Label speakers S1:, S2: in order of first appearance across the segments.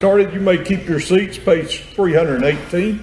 S1: Started, you may keep your seats, page 318.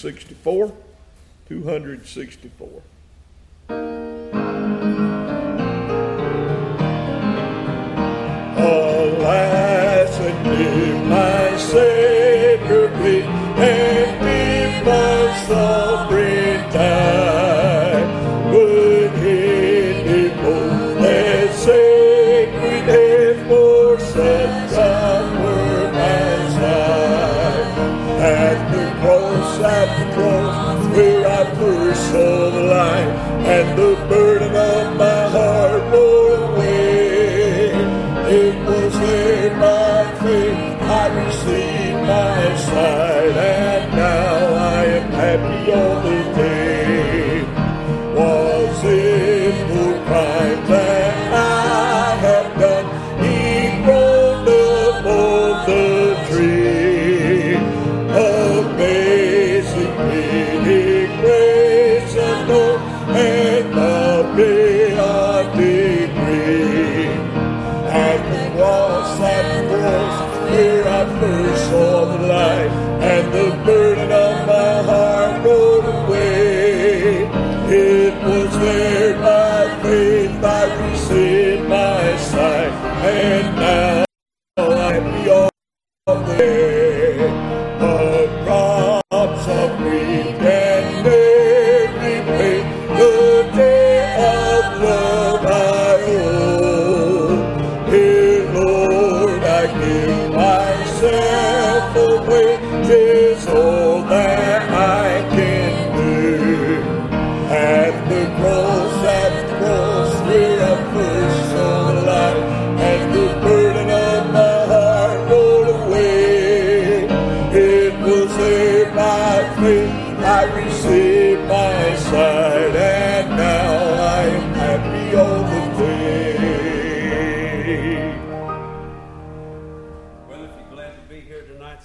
S1: 264. 264. and the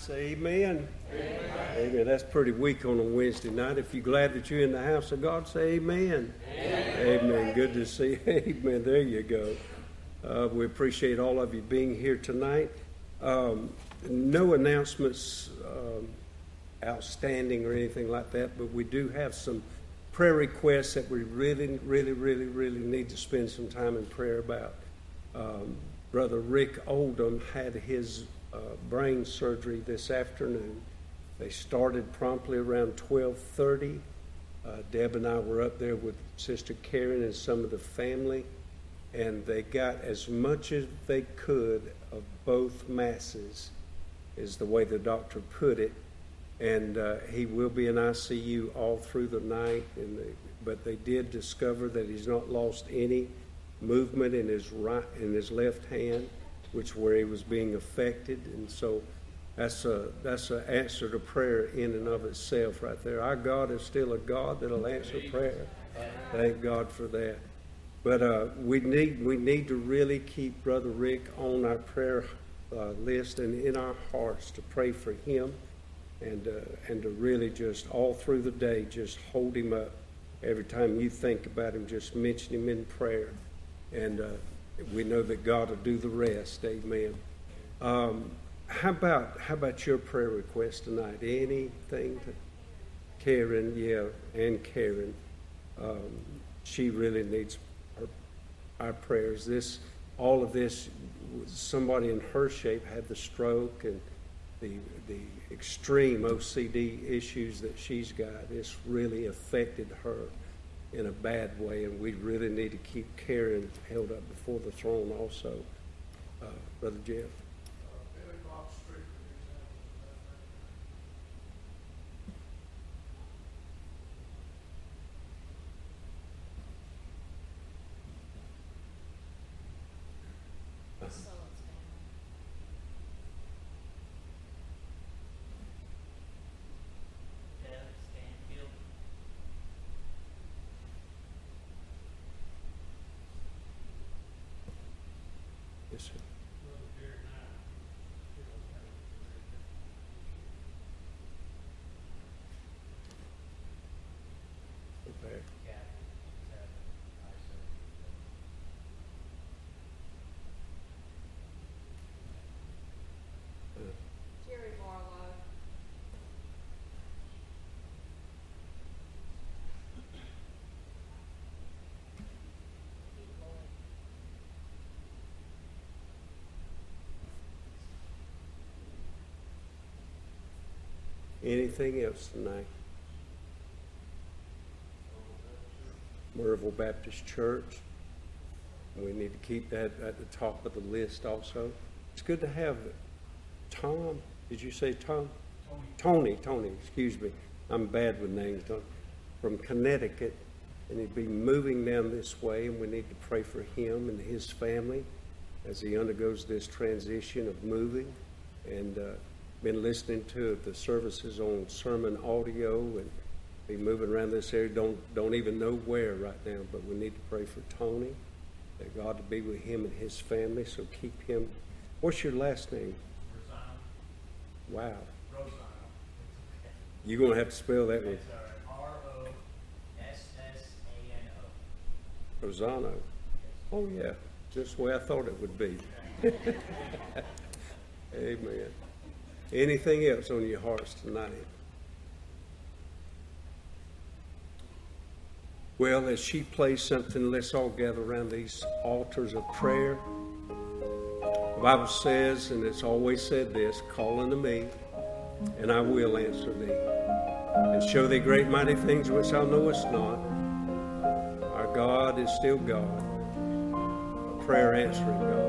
S2: Say amen. amen. Amen. That's pretty weak on a Wednesday night. If you're glad that you're in the house of God, say amen. Amen. amen. Good to see you. Amen. There you go. Uh, we appreciate all of you being here tonight. Um, no announcements um, outstanding or anything like that, but we do have some prayer requests that we really, really, really, really need to spend some time in prayer about. Um, Brother Rick Oldham had his uh, brain surgery this afternoon. They started promptly around 12:30. Uh, Deb and I were up there with Sister Karen and some of the family, and they got as much as they could of both masses, is the way the doctor put it. And uh, he will be in ICU all through the night. And they, but they did discover that he's not lost any movement in his right in his left hand, which where he was being affected, and so that's a that's an answer to prayer in and of itself right there. Our God is still a God that'll answer prayer. Thank God for that. But uh, we need we need to really keep Brother Rick on our prayer uh, list and in our hearts to pray for him, and uh, and to really just all through the day just hold him up. Every time you think about him, just mention him in prayer and uh, we know that God will do the rest. Amen. Um, how about how about your prayer request tonight? Anything to Karen? Yeah, and Karen. Um, she really needs our, our prayers. This, all of this, somebody in her shape had the stroke and the the extreme OCD issues that she's got. It's really affected her in a bad way, and we really need to keep Karen held up before the throne also. Uh, Brother Jeff. Anything else tonight? Merville Baptist Church. We need to keep that at the top of the list also. It's good to have Tom. Did you say Tom? Tony. Tony, Tony, excuse me. I'm bad with names. Tony. From Connecticut. And he'd be moving down this way, and we need to pray for him and his family as he undergoes this transition of moving. And uh, been listening to the services on sermon audio and be moving around this area. Don't don't even know where right now, but we need to pray for Tony. That God to be with him and his family. So keep him. What's your last name? Wow. Rossano. You're gonna have to spell that one.
S3: R O S S A N O.
S2: Rossano. Oh yeah, just the way I thought it would be. Amen. Anything else on your hearts tonight? Well, as she plays something, let's all gather around these altars of prayer. The Bible says, and it's always said this call unto me, and I will answer thee, and show thee great mighty things which thou knowest not. Our God is still God, a prayer answering God.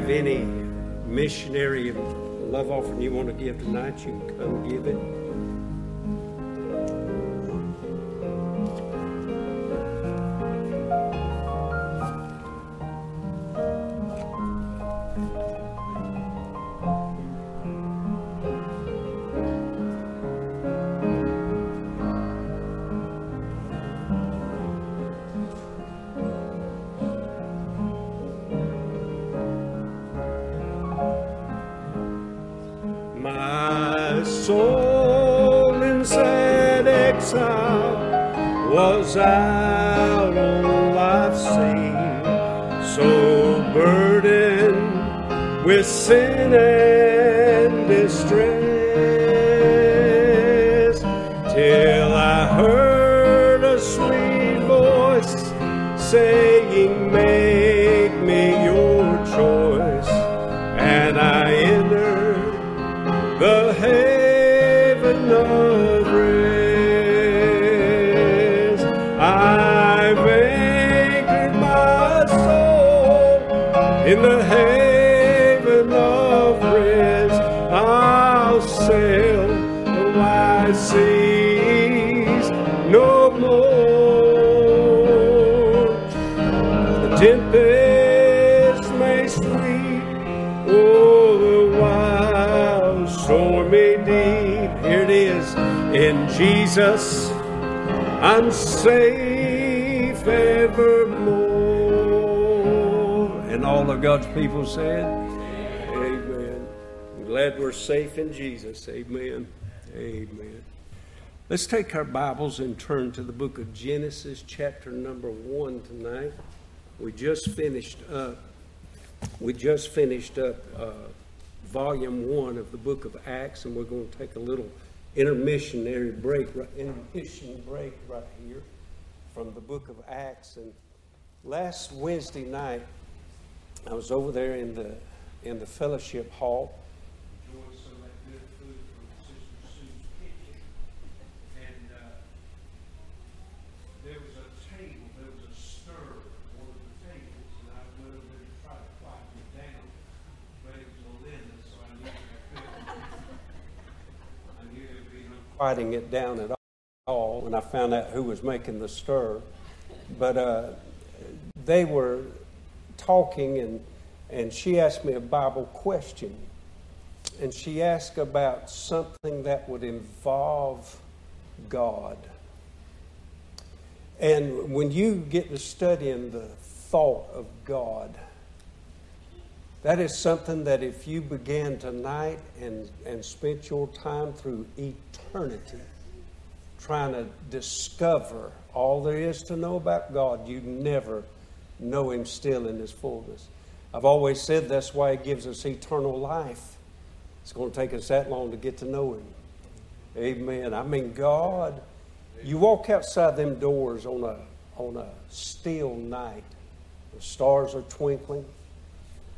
S2: Have any missionary love offering you want to give tonight, you can come give it. Safe evermore. And all of God's people said, Amen. I'm glad we're safe in Jesus. Amen. Amen. Let's take our Bibles and turn to the book of Genesis, chapter number one tonight. We just finished up. We just finished up uh, volume one of the book of Acts, and we're going to take a little intermissionary break, right, intermission break right here from the book of Acts. And last Wednesday night, I was over there in the in the fellowship hall. Enjoyed some of that good food from Sister Sue's kitchen, and uh, there was a table, there was a stir at one of the tables, and I went over there to try to quiet it down, but it was Melinda, so I knew I couldn't. I knew there'd quieting it down at all, when I found out who was making the stir. But uh, they were talking, and and she asked me a Bible question, and she asked about something that would involve God. And when you get to studying the thought of God, that is something that if you began tonight and, and spent your time through eternity trying to discover all there is to know about God, you never know Him still in His fullness. I've always said that's why He gives us eternal life. It's going to take us that long to get to know Him. Amen. I mean, God, you walk outside them doors on a, on a still night, the stars are twinkling,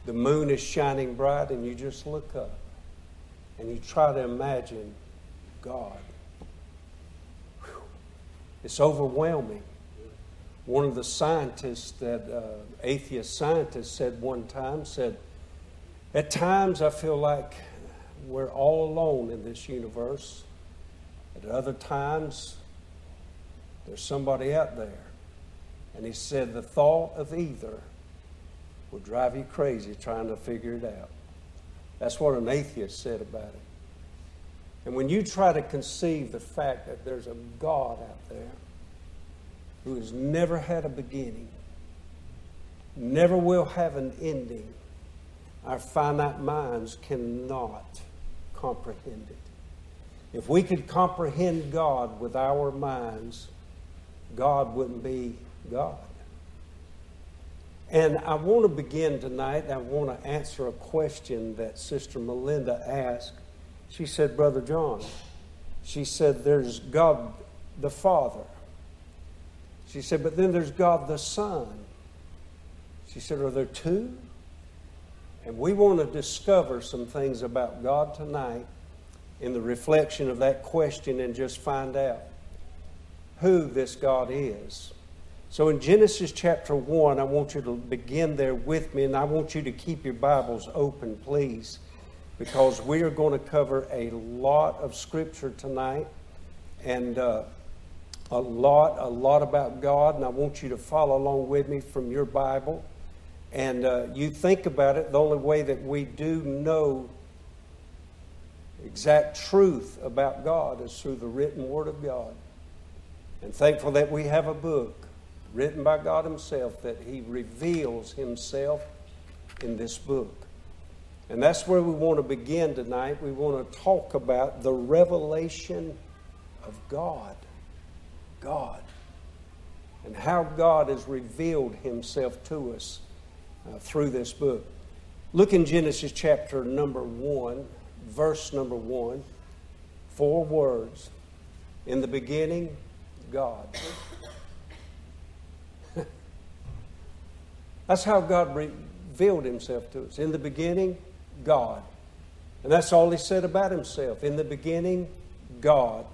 S2: the moon is shining bright, and you just look up and you try to imagine God. Whew. It's overwhelming. One of the scientists that uh, atheist scientists said one time said, "At times I feel like we're all alone in this universe. At other times, there's somebody out there." And he said, "The thought of either will drive you crazy trying to figure it out." That's what an atheist said about it. And when you try to conceive the fact that there's a God out there who has never had a beginning, never will have an ending, our finite minds cannot comprehend it. If we could comprehend God with our minds, God wouldn't be God. And I want to begin tonight, I want to answer a question that Sister Melinda asked. She said, Brother John, she said, there's God the Father. She said, but then there's God the Son. She said, Are there two? And we want to discover some things about God tonight in the reflection of that question and just find out who this God is. So in Genesis chapter 1, I want you to begin there with me, and I want you to keep your Bibles open, please, because we are going to cover a lot of Scripture tonight and uh, a lot, a lot about God, and I want you to follow along with me from your Bible. And uh, you think about it, the only way that we do know exact truth about God is through the written Word of God. And thankful that we have a book written by God Himself that He reveals Himself in this book. And that's where we want to begin tonight. We want to talk about the revelation of God. God. And how God has revealed Himself to us uh, through this book. Look in Genesis chapter number 1, verse number 1. Four words. In the beginning, God. That's how God revealed himself to us. In the beginning, God. And that's all he said about himself. In the beginning, God.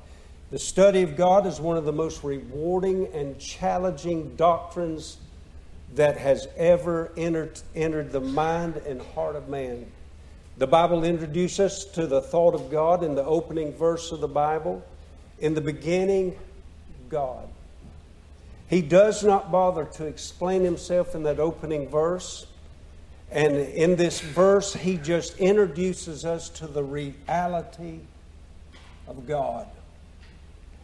S2: The study of God is one of the most rewarding and challenging doctrines that has ever entered, entered the mind and heart of man. The Bible introduces us to the thought of God in the opening verse of the Bible. In the beginning, God. He does not bother to explain himself in that opening verse. And in this verse, he just introduces us to the reality of God.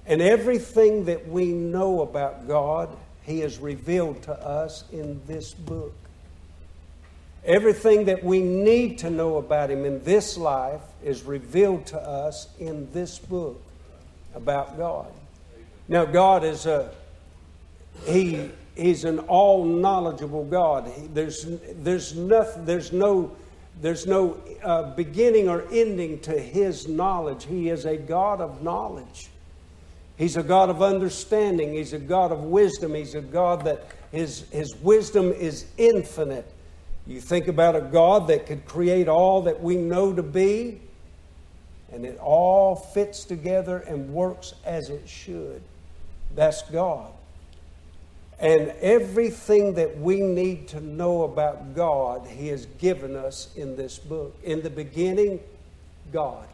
S2: And everything that we know about God, he has revealed to us in this book. Everything that we need to know about him in this life is revealed to us in this book about God. Now, God is a he, he's an all knowledgeable God. There's, there's, nothing, there's no, there's no uh, beginning or ending to his knowledge. He is a God of knowledge. He's a God of understanding. He's a God of wisdom. He's a God that his, his wisdom is infinite. You think about a God that could create all that we know to be, and it all fits together and works as it should. That's God. And everything that we need to know about God, He has given us in this book. In the beginning, God.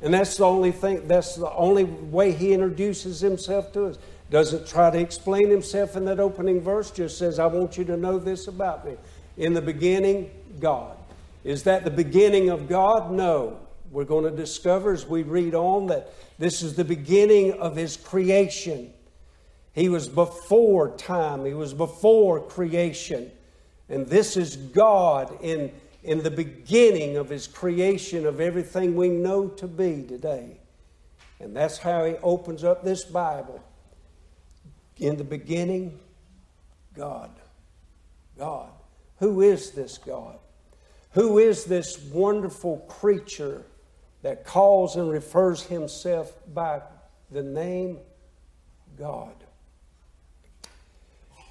S2: And that's the only thing, that's the only way He introduces Himself to us. Doesn't try to explain Himself in that opening verse, just says, I want you to know this about me. In the beginning, God. Is that the beginning of God? No. We're going to discover as we read on that this is the beginning of His creation. He was before time, He was before creation. And this is God in, in the beginning of His creation of everything we know to be today. And that's how He opens up this Bible. In the beginning, God. God. Who is this God? Who is this wonderful creature that calls and refers himself by the name God?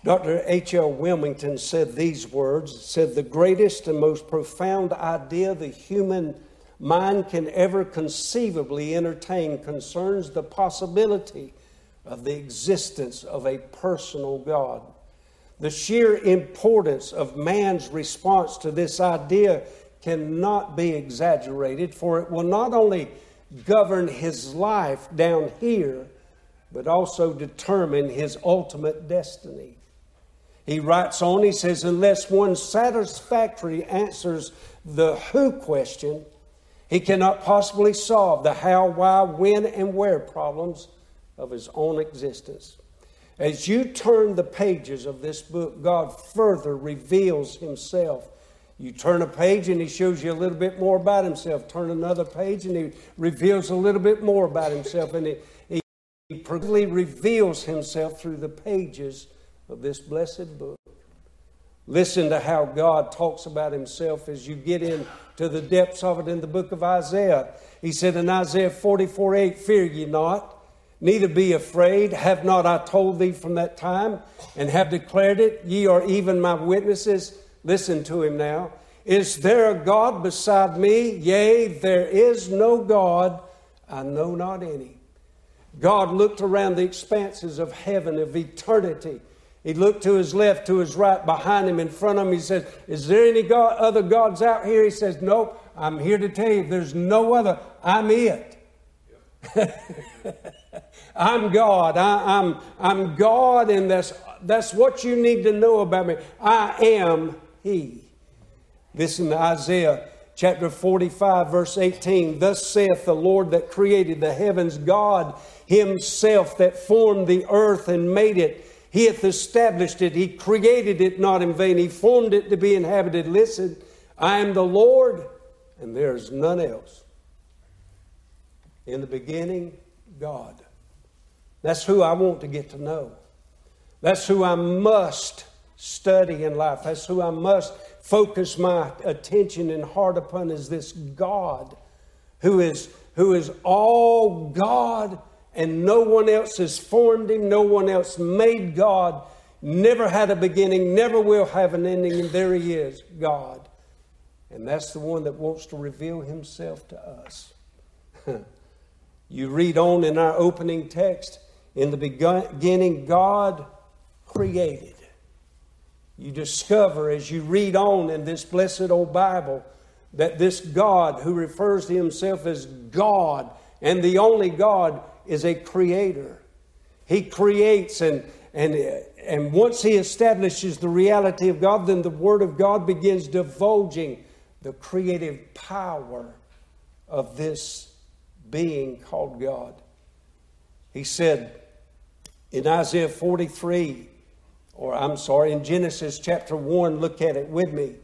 S2: Dr. H.L. Willmington said these words said, The greatest and most profound idea the human mind can ever conceivably entertain concerns the possibility of the existence of a personal God. The sheer importance of man's response to this idea cannot be exaggerated, for it will not only govern his life down here, but also determine his ultimate destiny. He writes on, he says, unless one satisfactorily answers the who question, he cannot possibly solve the how, why, when, and where problems of his own existence. As you turn the pages of this book, God further reveals himself. You turn a page and he shows you a little bit more about himself. Turn another page and he reveals a little bit more about himself. And he, he progressively reveals himself through the pages of this blessed book. Listen to how God talks about himself as you get into the depths of it in the book of Isaiah. He said in Isaiah 44 8, Fear ye not, neither be afraid. Have not I told thee from that time, and have declared it? Ye are even my witnesses. Listen to him now. Is there a God beside me? Yea, there is no God. I know not any. God looked around the expanses of heaven, of eternity He looked to his left, to his right, behind him, in front of him. He says, Is there any God, other gods out here? He says, Nope. I'm here to tell you, there's no other. I'm it. I'm God. I, am I'm, I'm God, and that's, that's what you need to know about me. I am He. Listen to Isaiah chapter 45, verse 18. Thus saith the Lord that created the heavens, God Himself that formed the earth and made it. He hath established it. He created it not in vain. He formed it to be inhabited. Listen, I am the Lord, and there is none else. In the beginning, God. That's who I want to get to know. That's who I must study in life. That's who I must focus my attention and heart upon is this God who is, who is all God and no one else has formed him, no one else made God, never had a beginning, never will have an ending, and there he is, God. And that's the one that wants to reveal himself to us. you read on in our opening text, in the beginning, God created. You discover as you read on in this blessed old Bible that this God, who refers to himself as God and the only God, is a creator. He creates, and, and, and once he establishes the reality of God, then the Word of God begins divulging the creative power of this being called God. He said in Isaiah 43, or I'm sorry, in Genesis chapter 1, look at it with me.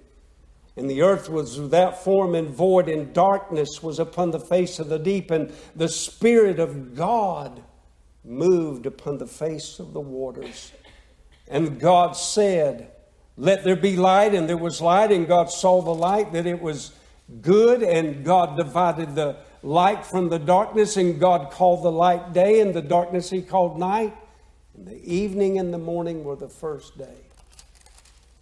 S2: And the earth was without form and void, and darkness was upon the face of the deep, and the Spirit of God moved upon the face of the waters. And God said, Let there be light, and there was light, and God saw the light, that it was good, and God divided the light from the darkness, and God called the light day, and the darkness he called night. And the evening and the morning were the first day.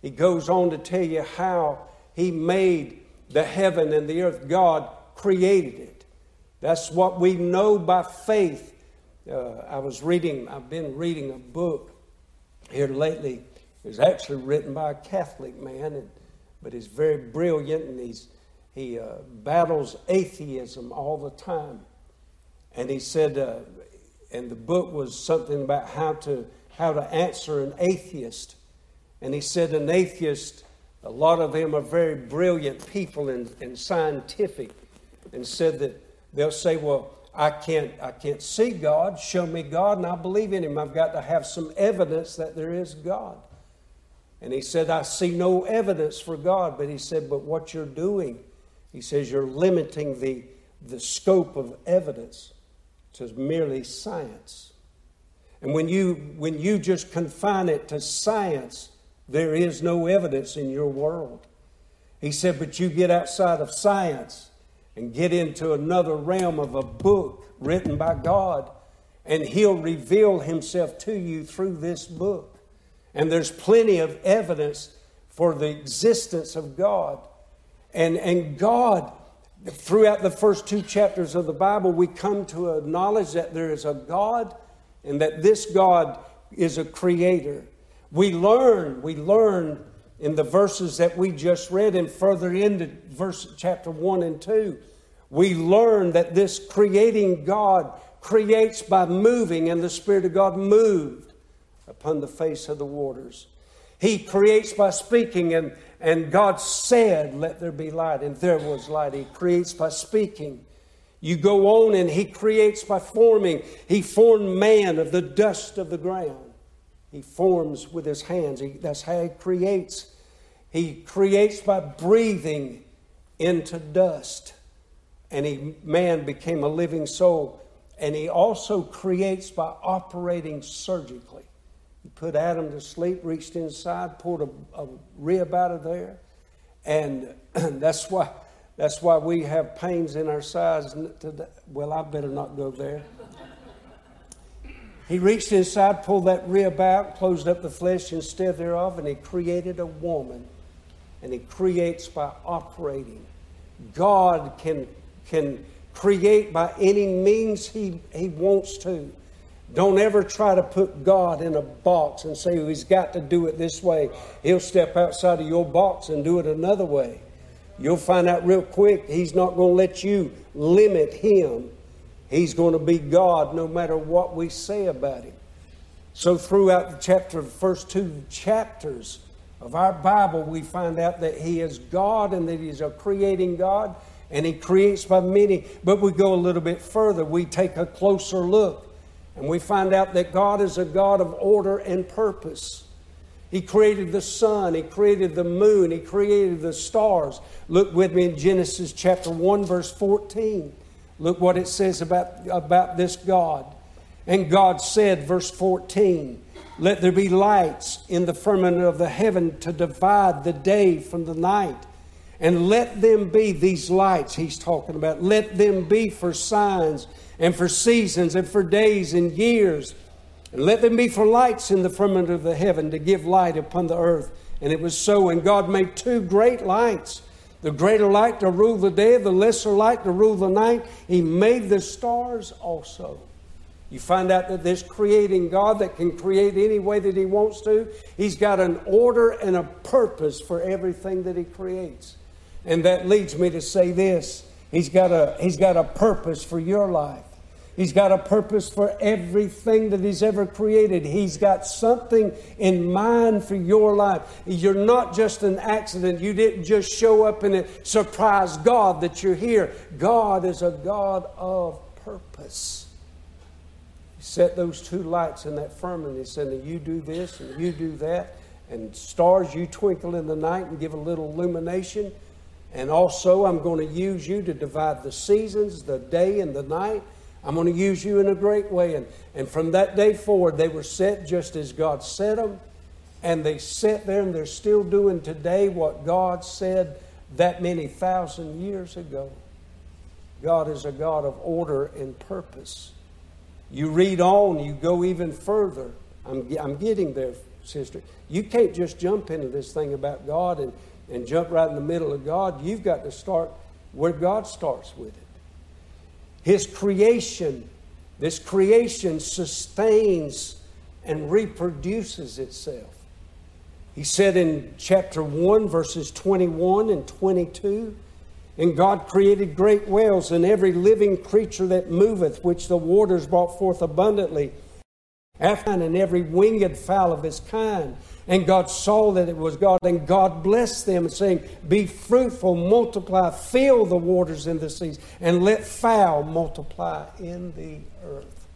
S2: He goes on to tell you how he made the heaven and the earth. God created it. That's what we know by faith. Uh, I was reading, I've been reading a book here lately. It was actually written by a Catholic man, and, but he's very brilliant and he's, he uh, battles atheism all the time. And he said, uh, and the book was something about how to, how to answer an atheist. And he said, an atheist a lot of them are very brilliant people and, and scientific, and said that they'll say, Well, I can't, I can't see God. Show me God, and I believe in Him. I've got to have some evidence that there is God. And he said, I see no evidence for God. But he said, But what you're doing, he says, you're limiting the, the scope of evidence to merely science. And when you, when you just confine it to science, there is no evidence in your world. He said, but you get outside of science and get into another realm of a book written by God, and He'll reveal Himself to you through this book. And there's plenty of evidence for the existence of God. And, and God, throughout the first two chapters of the Bible, we come to a knowledge that there is a God and that this God is a creator. We learn, we learn in the verses that we just read and further into verse chapter 1 and 2. We learn that this creating God creates by moving, and the Spirit of God moved upon the face of the waters. He creates by speaking, and, and God said, Let there be light, and there was light. He creates by speaking. You go on, and He creates by forming. He formed man of the dust of the ground. He forms with his hands. He, that's how he creates. He creates by breathing into dust. And he, man became a living soul. And he also creates by operating surgically. He put Adam to sleep, reached inside, pulled a, a rib out of there. And that's why, that's why we have pains in our sides. Today. Well, I better not go there. He reached inside, pulled that rib out, closed up the flesh instead thereof, and he created a woman. And he creates by operating. God can, can create by any means he, he wants to. Don't ever try to put God in a box and say well, he's got to do it this way. He'll step outside of your box and do it another way. You'll find out real quick he's not going to let you limit him. He's going to be God no matter what we say about him. So throughout the chapter, the first two chapters of our Bible, we find out that he is God and that he's a creating God and he creates by many. But we go a little bit further. We take a closer look and we find out that God is a God of order and purpose. He created the sun, He created the moon, He created the stars. Look with me in Genesis chapter 1, verse 14. Look what it says about, about this God. And God said, verse 14, Let there be lights in the firmament of the heaven to divide the day from the night. And let them be, these lights he's talking about, let them be for signs and for seasons and for days and years. And let them be for lights in the firmament of the heaven to give light upon the earth. And it was so. And God made two great lights the greater light to rule the day, the lesser light to rule the night. He made the stars also. You find out that this creating God that can create any way that He wants to, He's got an order and a purpose for everything that He creates. And that leads me to say this He's got a, he's got a purpose for your life. He's got a purpose for everything that He's ever created. He's got something in mind for your life. You're not just an accident. You didn't just show up and surprise God that you're here. God is a God of purpose. He set those two lights in that firmament. He said, You do this and you do that. And stars, you twinkle in the night and give a little illumination. And also, I'm going to use you to divide the seasons, the day and the night. I'm going to use you in a great way. And, and from that day forward, they were set just as God set them. And they sat there and they're still doing today what God said that many thousand years ago. God is a God of order and purpose. You read on, you go even further. I'm, I'm getting there, sister. You can't just jump into this thing about God and, and jump right in the middle of God. You've got to start where God starts with it. His creation, this creation sustains and reproduces itself. He said in chapter 1, verses 21 and 22 And God created great whales and every living creature that moveth, which the waters brought forth abundantly, and every winged fowl of his kind and God saw that it was God, and God blessed them, saying, Be fruitful, multiply, fill the waters in the seas, and let fowl multiply in the earth.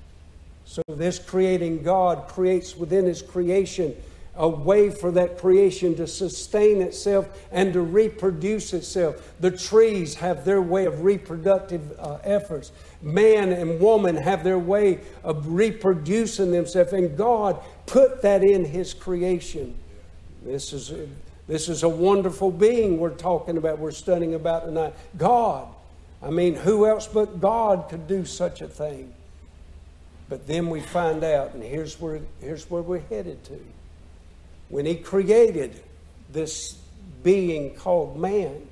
S2: So, this creating God creates within His creation a way for that creation to sustain itself and to reproduce itself. The trees have their way of reproductive uh, efforts. Man and woman have their way of reproducing themselves, and God put that in His creation. This is, this is a wonderful being we're talking about, we're studying about tonight. God. I mean, who else but God could do such a thing? But then we find out, and here's where, here's where we're headed to when He created this being called man,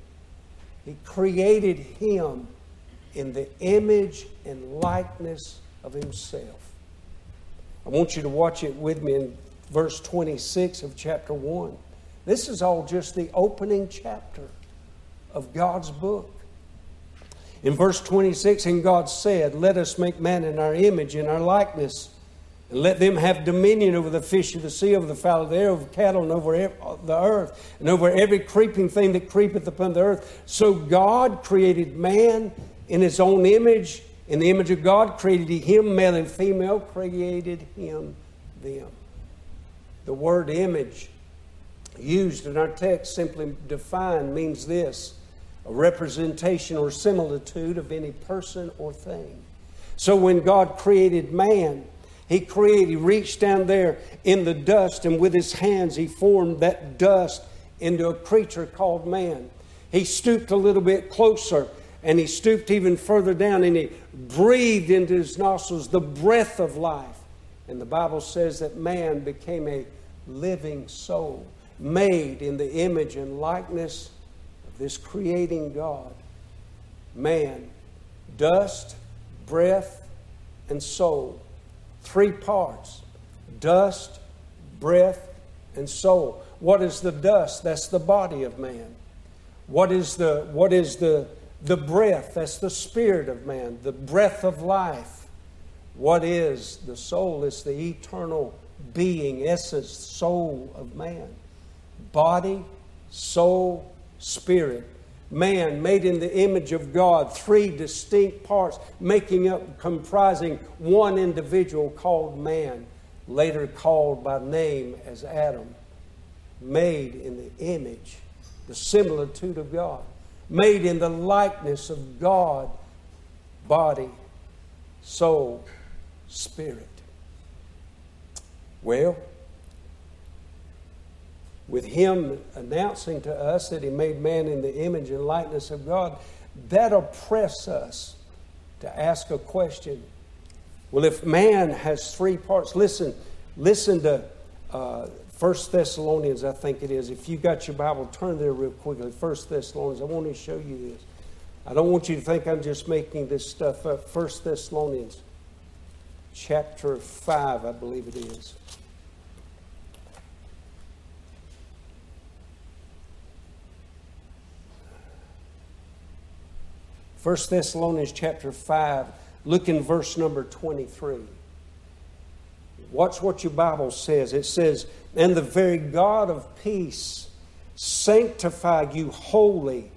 S2: He created him in the image and likeness of Himself. I want you to watch it with me in verse 26 of chapter 1. This is all just the opening chapter of God's book. In verse 26, and God said, Let us make man in our image, in our likeness and let them have dominion over the fish of the sea, over the fowl of the air, over cattle, and over uh, the earth, and over every creeping thing that creepeth upon the earth. So God created man in his own image. In the image of God created he him, male and female, created him them. The word image used in our text simply defined means this a representation or similitude of any person or thing. So when God created man, he created, he reached down there in the dust, and with his hands, he formed that dust into a creature called man. He stooped a little bit closer, and he stooped even further down, and he breathed into his nostrils the breath of life. And the Bible says that man became a living soul, made in the image and likeness of this creating God. Man, dust, breath, and soul three parts dust, breath, and soul. What is the dust? That's the body of man. What is the, what is the, the breath? That's the spirit of man, the breath of life. What is the soul? It's the eternal being, essence, soul of man. Body, soul, spirit. Man made in the image of God, three distinct parts, making up, comprising one individual called man, later called by name as Adam. Made in the image, the similitude of God. Made in the likeness of God, body, soul, spirit. Well, with him announcing to us that he made man in the image and likeness of God, that'll press us to ask a question. Well, if man has three parts, listen, listen to uh, 1 Thessalonians, I think it is. If you got your Bible, turn there real quickly. First Thessalonians, I want to show you this. I don't want you to think I'm just making this stuff up. First Thessalonians chapter 5, I believe it is. First Thessalonians chapter 5, look in verse number 23. Watch what your Bible says. It says, And the very God of peace sanctify you wholly.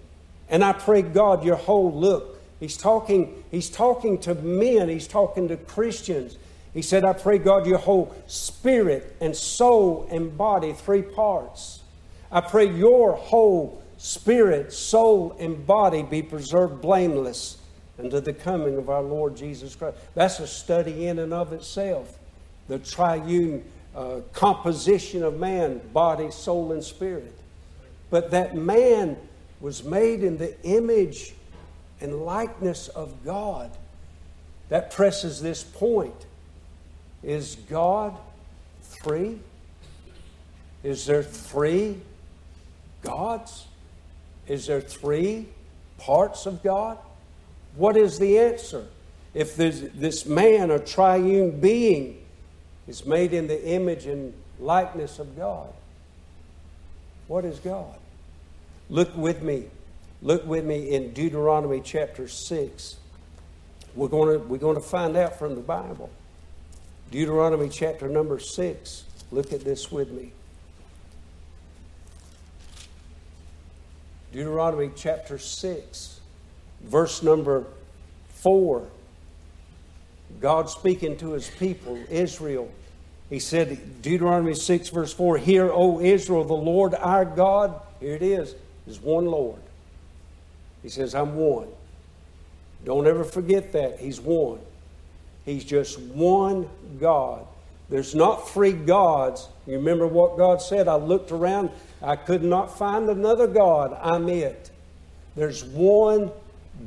S2: And I pray God your whole look. He's talking, he's talking to men, he's talking to Christians. He said, I pray God your whole spirit and soul and body, three parts. I pray your whole spirit, soul, and body be preserved blameless unto the coming of our Lord Jesus Christ. That's a study in and of itself. The triune uh, composition of man, body, soul, and spirit. But that man was made in the image and likeness of God. That presses this point. Is God three? Is there three gods? Is there three parts of God? What is the answer? If this man, a triune being, is made in the image and likeness of God, what is God? Look with me. Look with me in Deuteronomy chapter 6. We're going to, we're going to find out from the Bible. Deuteronomy chapter number 6. Look at this with me. Deuteronomy chapter 6, verse number 4. God speaking to his people, Israel. He said, Deuteronomy 6, verse 4 Hear, O Israel, the Lord our God, here it is, is one Lord. He says, I'm one. Don't ever forget that. He's one. He's just one God. There's not three gods. You remember what God said? I looked around, I could not find another God. I'm it. There's one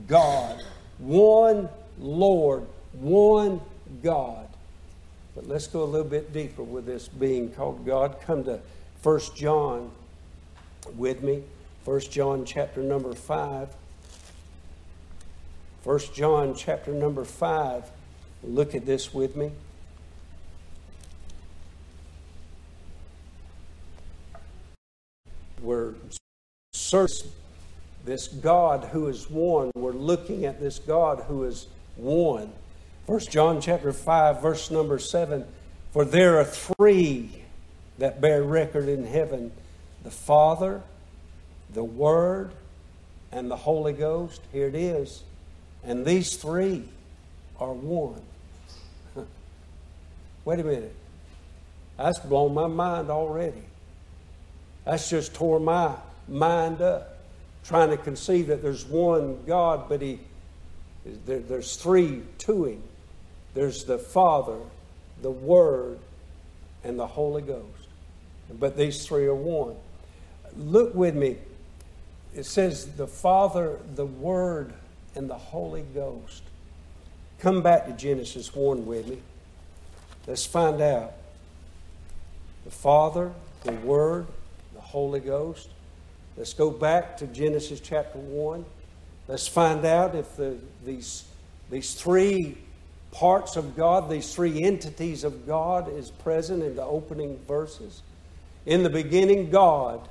S2: God, one Lord, one God. But let's go a little bit deeper with this being called God. Come to 1 John with me. 1 John chapter number 5. 1 John chapter number 5. Look at this with me. we're searching this God who is one. We're looking at this God who is one. First John chapter 5, verse number 7. For there are three that bear record in heaven the Father, the Word, and the Holy Ghost. Here it is. And these three are one. Wait a minute. That's blown my mind already. That's just tore my mind up. Trying to conceive that there's one God, but he, there, there's three to him. There's the Father, the Word, and the Holy Ghost. But these three are one. Look with me. It says the Father, the Word, and the Holy Ghost. Come back to Genesis 1 with me. Let's find out. The Father, the Word, the Holy Ghost. Let's go back to Genesis chapter 1. Let's find out if the, these, these three parts of God, these three entities of God, is present in the opening verses. In the beginning, God.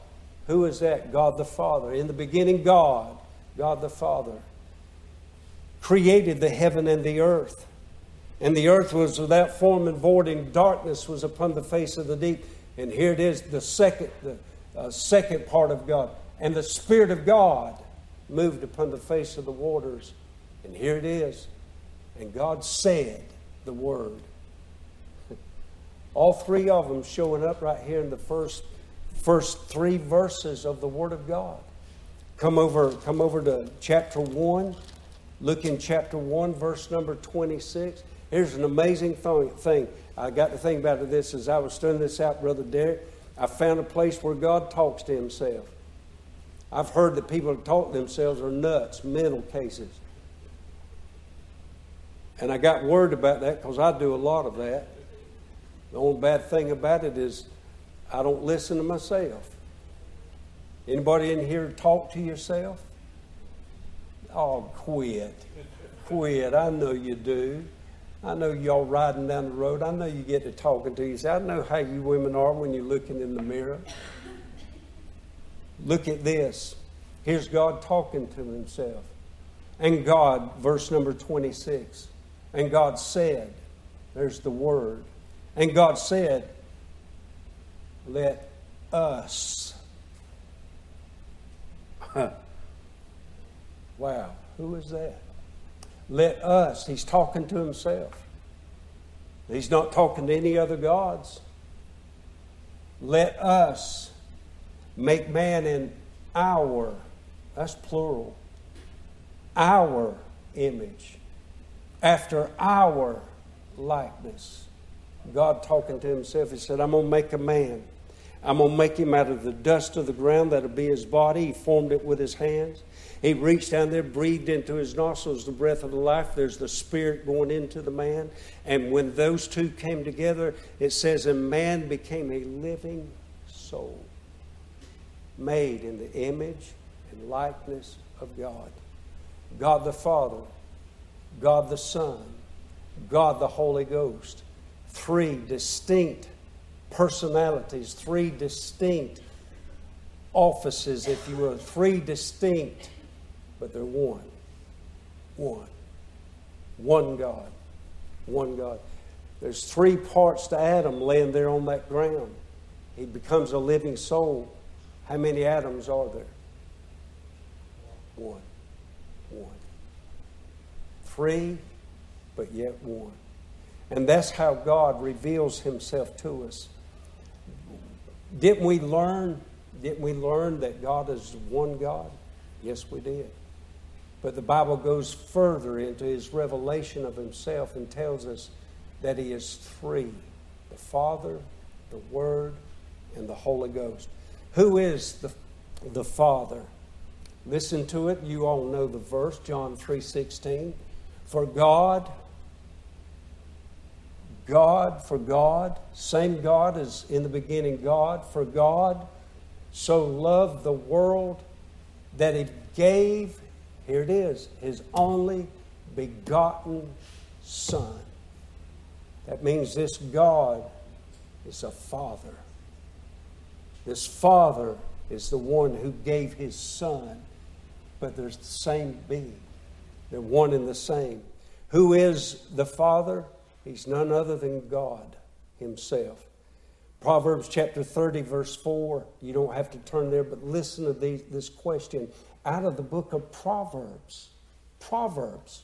S2: Who is that? God the Father. In the beginning, God, God the Father, created the heaven and the earth. And the earth was without form and void, and darkness was upon the face of the deep. And here it is, the second, the uh, second part of God. And the Spirit of God moved upon the face of the waters. And here it is. And God said the word. All three of them showing up right here in the first, first three verses of the Word of God. Come over, come over to chapter 1. Look in chapter 1, verse number 26. Here's an amazing thing. I got to think about this as I was studying this out, Brother Derek. I found a place where God talks to himself. I've heard that people talk to themselves are nuts, mental cases. And I got worried about that because I do a lot of that. The only bad thing about it is I don't listen to myself. Anybody in here talk to yourself? Oh, quit. Quit. I know you do. I know y'all riding down the road. I know you get to talking to yourself. I know how you women are when you're looking in the mirror. Look at this. Here's God talking to himself. And God, verse number 26. And God said, there's the word. And God said, let us. wow, who is that? Let us. He's talking to himself. He's not talking to any other gods. Let us make man in our, that's plural, our image, after our likeness. God talking to himself, he said, I'm going to make a man. I'm going to make him out of the dust of the ground. That'll be his body. He formed it with his hands. He reached down there, breathed into his nostrils the breath of the life. There's the spirit going into the man. And when those two came together, it says, a man became a living soul, made in the image and likeness of God. God the Father, God the Son, God the Holy Ghost. Three distinct personalities, three distinct offices, if you will, three distinct but they're one. One. One God. One God. There's three parts to Adam laying there on that ground. He becomes a living soul. How many Adams are there? One. One. Three, but yet one. And that's how God reveals himself to us. Didn't we learn? Didn't we learn that God is one God? Yes, we did. But the Bible goes further into his revelation of himself and tells us that he is three the Father, the Word, and the Holy Ghost. Who is the, the Father? Listen to it. You all know the verse, John 3:16. For God, God, for God, same God as in the beginning, God, for God so loved the world that he gave here it is His only begotten Son. That means this God is a Father. This Father is the one who gave His Son, but there's the same being. They're one and the same. Who is the Father? He's none other than God Himself. Proverbs chapter 30, verse 4. You don't have to turn there, but listen to these, this question out of the book of Proverbs. Proverbs.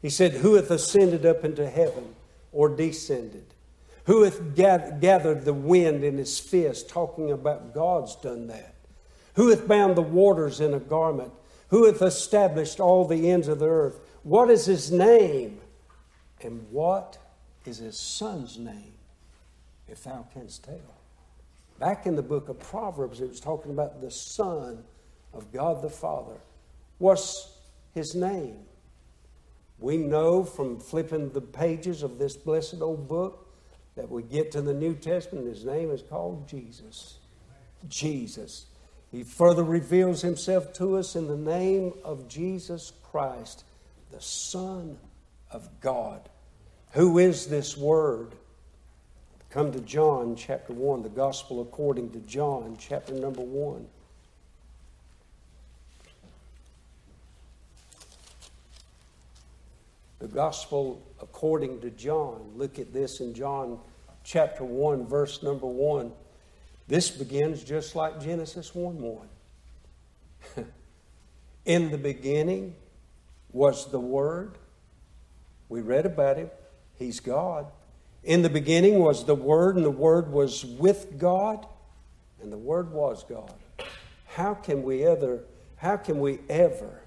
S2: He said, Who hath ascended up into heaven or descended? Who hath gathered the wind in his fist? Talking about God's done that. Who hath bound the waters in a garment? Who hath established all the ends of the earth? What is his name? And what is his son's name, if thou canst tell? Back in the book of Proverbs, it was talking about the son of God the Father. What's his name? We know from flipping the pages of this blessed old book that we get to the New Testament, his name is called Jesus. Jesus. He further reveals himself to us in the name of Jesus Christ, the Son of God. Who is this Word? Come to John chapter 1, the Gospel according to John chapter number 1. The Gospel according to John. Look at this in John chapter 1, verse number 1. This begins just like Genesis 1 1. in the beginning was the Word. We read about him. He's God. In the beginning was the Word, and the Word was with God, and the Word was God. How can we ever, how can we ever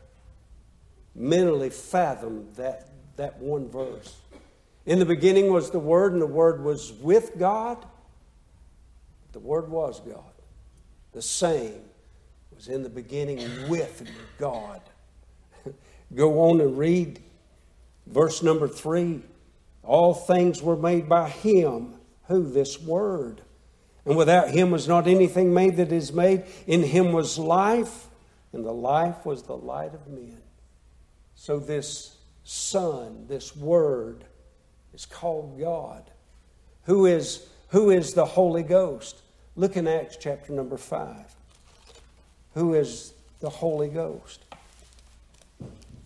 S2: mentally fathom that, that one verse? In the beginning was the Word, and the Word was with God. The Word was God. The same was in the beginning with God. Go on and read verse number three. All things were made by him, who? This Word. And without him was not anything made that is made. In him was life, and the life was the light of men. So this Son, this Word, is called God. Who is, who is the Holy Ghost? Look in Acts chapter number 5. Who is the Holy Ghost?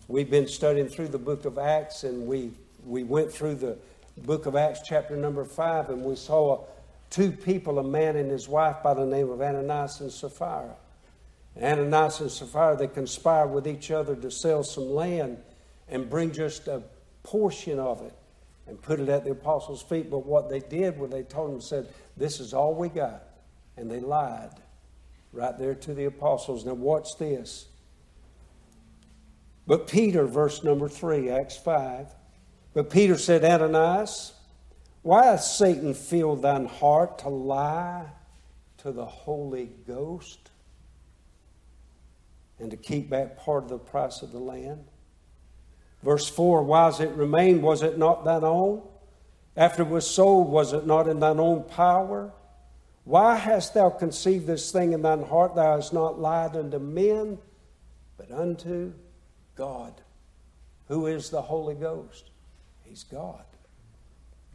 S2: We've been studying through the book of Acts, and we, we went through the book of Acts, chapter number 5, and we saw two people, a man and his wife by the name of Ananias and Sapphira. Ananias and Sapphira, they conspired with each other to sell some land and bring just a portion of it and put it at the apostles' feet. But what they did was they told them, said, This is all we got. And they lied right there to the apostles. Now, watch this. But Peter, verse number 3, Acts 5. But Peter said, Ananias, why has Satan filled thine heart to lie to the Holy Ghost and to keep back part of the price of the land? Verse 4 Whiles it remained, was it not thine own? After it was sold, was it not in thine own power? Why hast thou conceived this thing in thine heart? Thou hast not lied unto men, but unto God. Who is the Holy Ghost? He's God.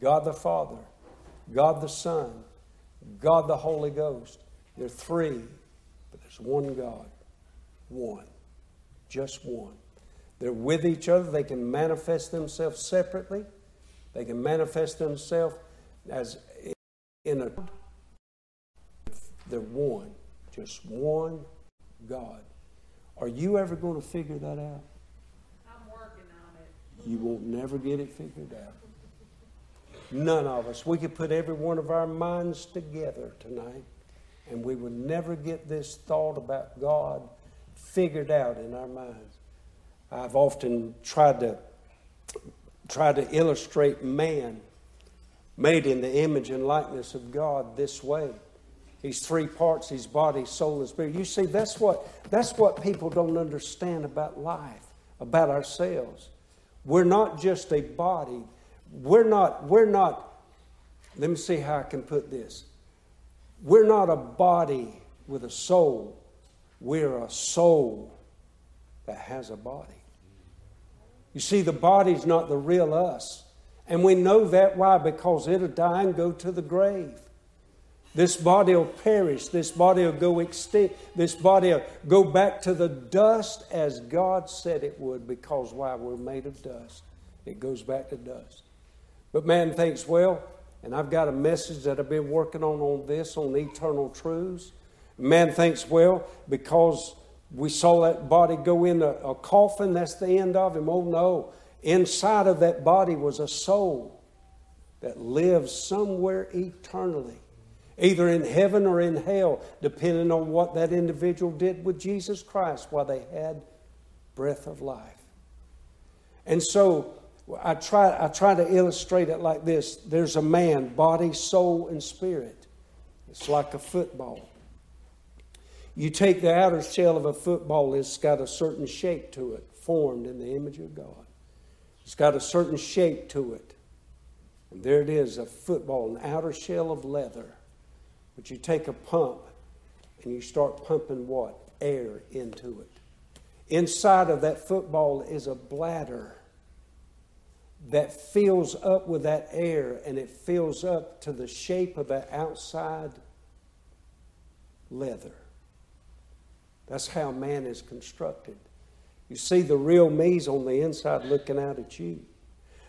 S2: God the Father, God the Son, God the Holy Ghost. There are three, but there's one God. One. Just one. They're with each other. They can manifest themselves separately. They can manifest themselves as in a. They're one. Just one God. Are you ever going to figure that out?
S4: I'm working on it.
S2: You won't never get it figured out. None of us. We could put every one of our minds together tonight, and we would never get this thought about God figured out in our minds. I've often tried to try to illustrate man made in the image and likeness of God this way. These three parts, his body, soul, and spirit. You see, that's what that's what people don't understand about life, about ourselves. We're not just a body. We're not, we're not, let me see how I can put this. We're not a body with a soul. We're a soul that has a body. You see, the body's not the real us. And we know that why? Because it'll die and go to the grave. This body will perish. This body will go extinct. This body will go back to the dust as God said it would, because why? We're made of dust. It goes back to dust. But man thinks, well, and I've got a message that I've been working on on this, on eternal truths. Man thinks, well, because we saw that body go in a, a coffin, that's the end of him. Oh no. Inside of that body was a soul that lives somewhere eternally, either in heaven or in hell, depending on what that individual did with Jesus Christ while they had breath of life. And so I try, I try to illustrate it like this there's a man, body, soul, and spirit. It's like a football. You take the outer shell of a football, it's got a certain shape to it, formed in the image of God. It's got a certain shape to it. And there it is, a football, an outer shell of leather. But you take a pump and you start pumping what? Air into it. Inside of that football is a bladder. that fills up with that air and it fills up to the shape of that outside leather. That's how man is constructed. You see the real me's on the inside looking out at you.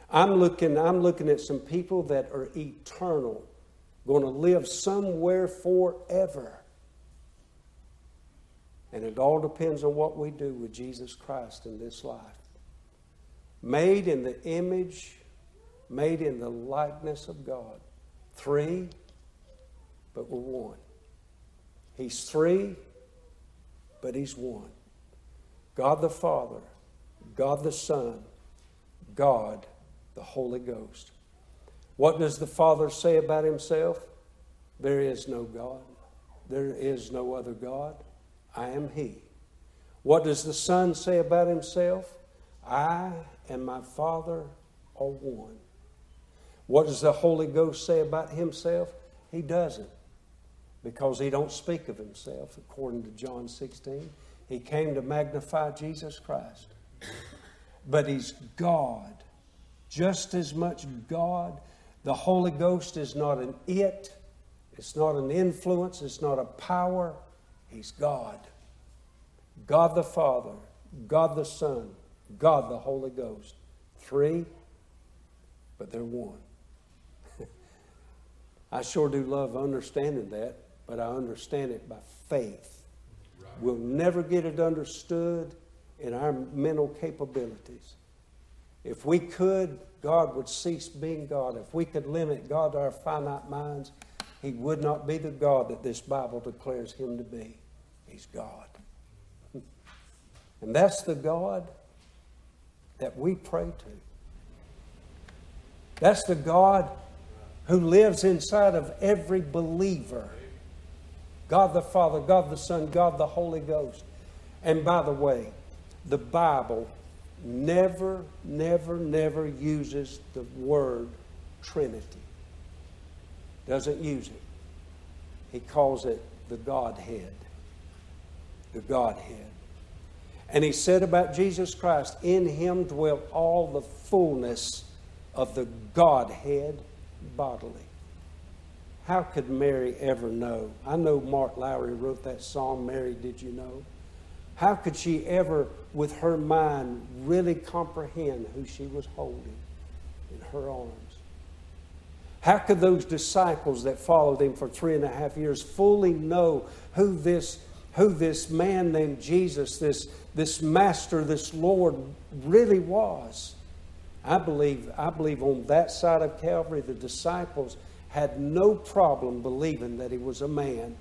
S2: I'm looking, I'm looking at some people that are eternal, going to live somewhere forever. And it all depends on what we do with Jesus Christ in this life. Made in the image, made in the likeness of God. Three, but we're one. He's three, but He's one. God the Father, God the Son, God the Holy Ghost. What does the Father say about Himself? There is no God. There is no other God. I am He. What does the Son say about Himself? I and my Father are one. What does the Holy Ghost say about Himself? He doesn't because he don't speak of himself according to John 16. He came to magnify Jesus Christ. But he's God, just as much God. The Holy Ghost is not an it, it's not an influence, it's not a power. He's God. God the Father, God the Son, God the Holy Ghost. Three, but they're one. I sure do love understanding that but I understand it by faith. Right. We'll never get it understood in our mental capabilities. If we could, God would cease being God. If we could limit God to our finite minds, He would not be the God that this Bible declares Him to be. He's God. And that's the God that we pray to. That's the God who lives inside of every believer. God the Father, God the Son, God the Holy Ghost. And by the way, the Bible never, never, never uses the word Trinity. Doesn't use it. He calls it the Godhead. The Godhead. And he said about Jesus Christ, in him dwelt all the fullness of the Godhead bodily. How could Mary ever know? I know Mark Lowry wrote that song, Mary, Did You Know? How could she ever, with her mind, really comprehend who she was holding in her arms? How could those disciples that followed him for three and a half years fully know who this, who this man named Jesus, this, this master, this Lord, really was? I believe, I believe on that side of Calvary, the disciples had no problem believing that he was a man,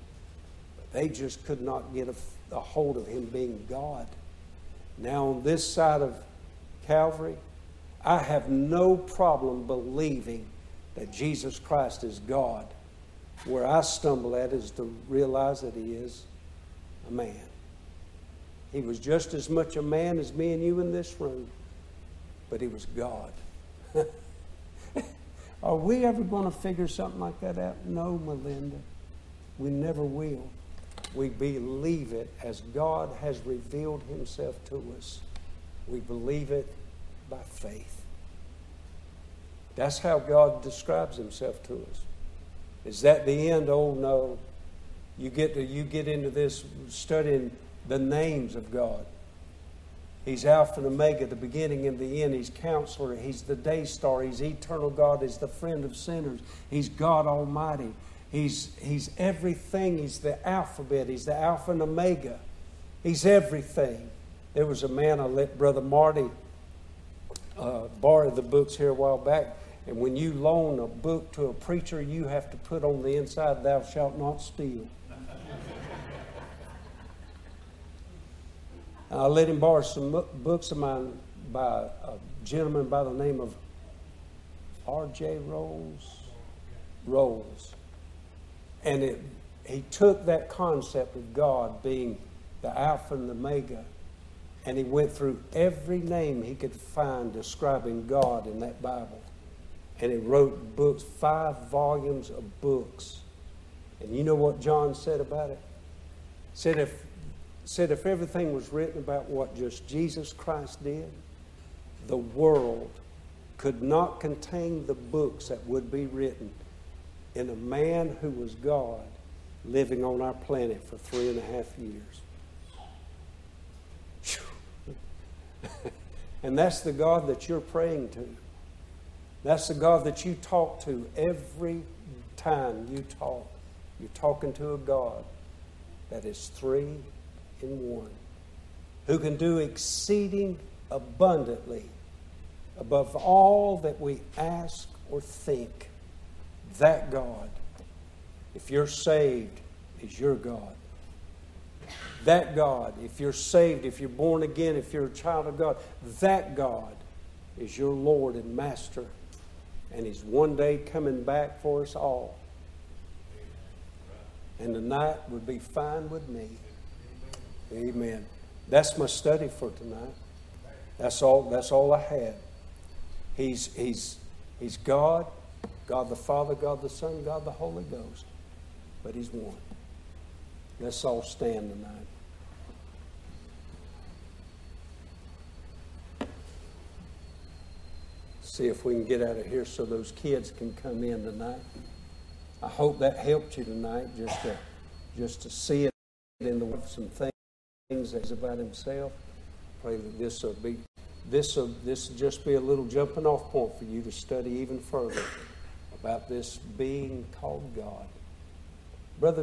S2: but they just could not get a, a hold of him being God. Now, on this side of Calvary, I have no problem believing that Jesus Christ is God. Where I stumble at is to realize that he is a man. He was just as much a man as me and you in this room, but he was God. Are we ever going to figure something like that out? No, Melinda. We never will. We believe it as God has revealed Himself to us. We believe it by faith. That's how God describes Himself to us. Is that the end? Oh no. You get to, you get into this studying the names of God. He's Alpha and Omega, the beginning and the end. He's counselor. He's the day star. He's eternal God. He's the friend of sinners. He's God Almighty. He's, he's everything. He's the alphabet. He's the Alpha and Omega. He's everything. There was a man, I let Brother Marty uh, borrow the books here a while back. And when you loan a book to a preacher, you have to put on the inside, Thou shalt not steal. I let him borrow some books of mine by a gentleman by the name of R.J. Rolls. Rolls. And it, he took that concept of God being the Alpha and the Omega, and he went through every name he could find describing God in that Bible. And he wrote books, five volumes of books. And you know what John said about it? Said if said if everything was written about what just Jesus Christ did, the world could not contain the books that would be written in a man who was God living on our planet for three and a half years. and that's the God that you're praying to. That's the God that you talk to every time you talk. You're talking to a God that is three in one, who can do exceeding abundantly above all that we ask or think. That God, if you're saved, is your God. That God, if you're saved, if you're born again, if you're a child of God, that God is your Lord and Master. And He's one day coming back for us all. And the night would be fine with me. Amen. That's my study for tonight. That's all, that's all I had. He's, he's, he's God, God the Father, God the Son, God the Holy Ghost. But He's one. Let's all stand tonight. See if we can get out of here so those kids can come in tonight. I hope that helped you tonight just to, just to see it in the some things that's about himself. Pray that this will be this will, this will just be a little jumping off point for you to study even further about this being called God. Brother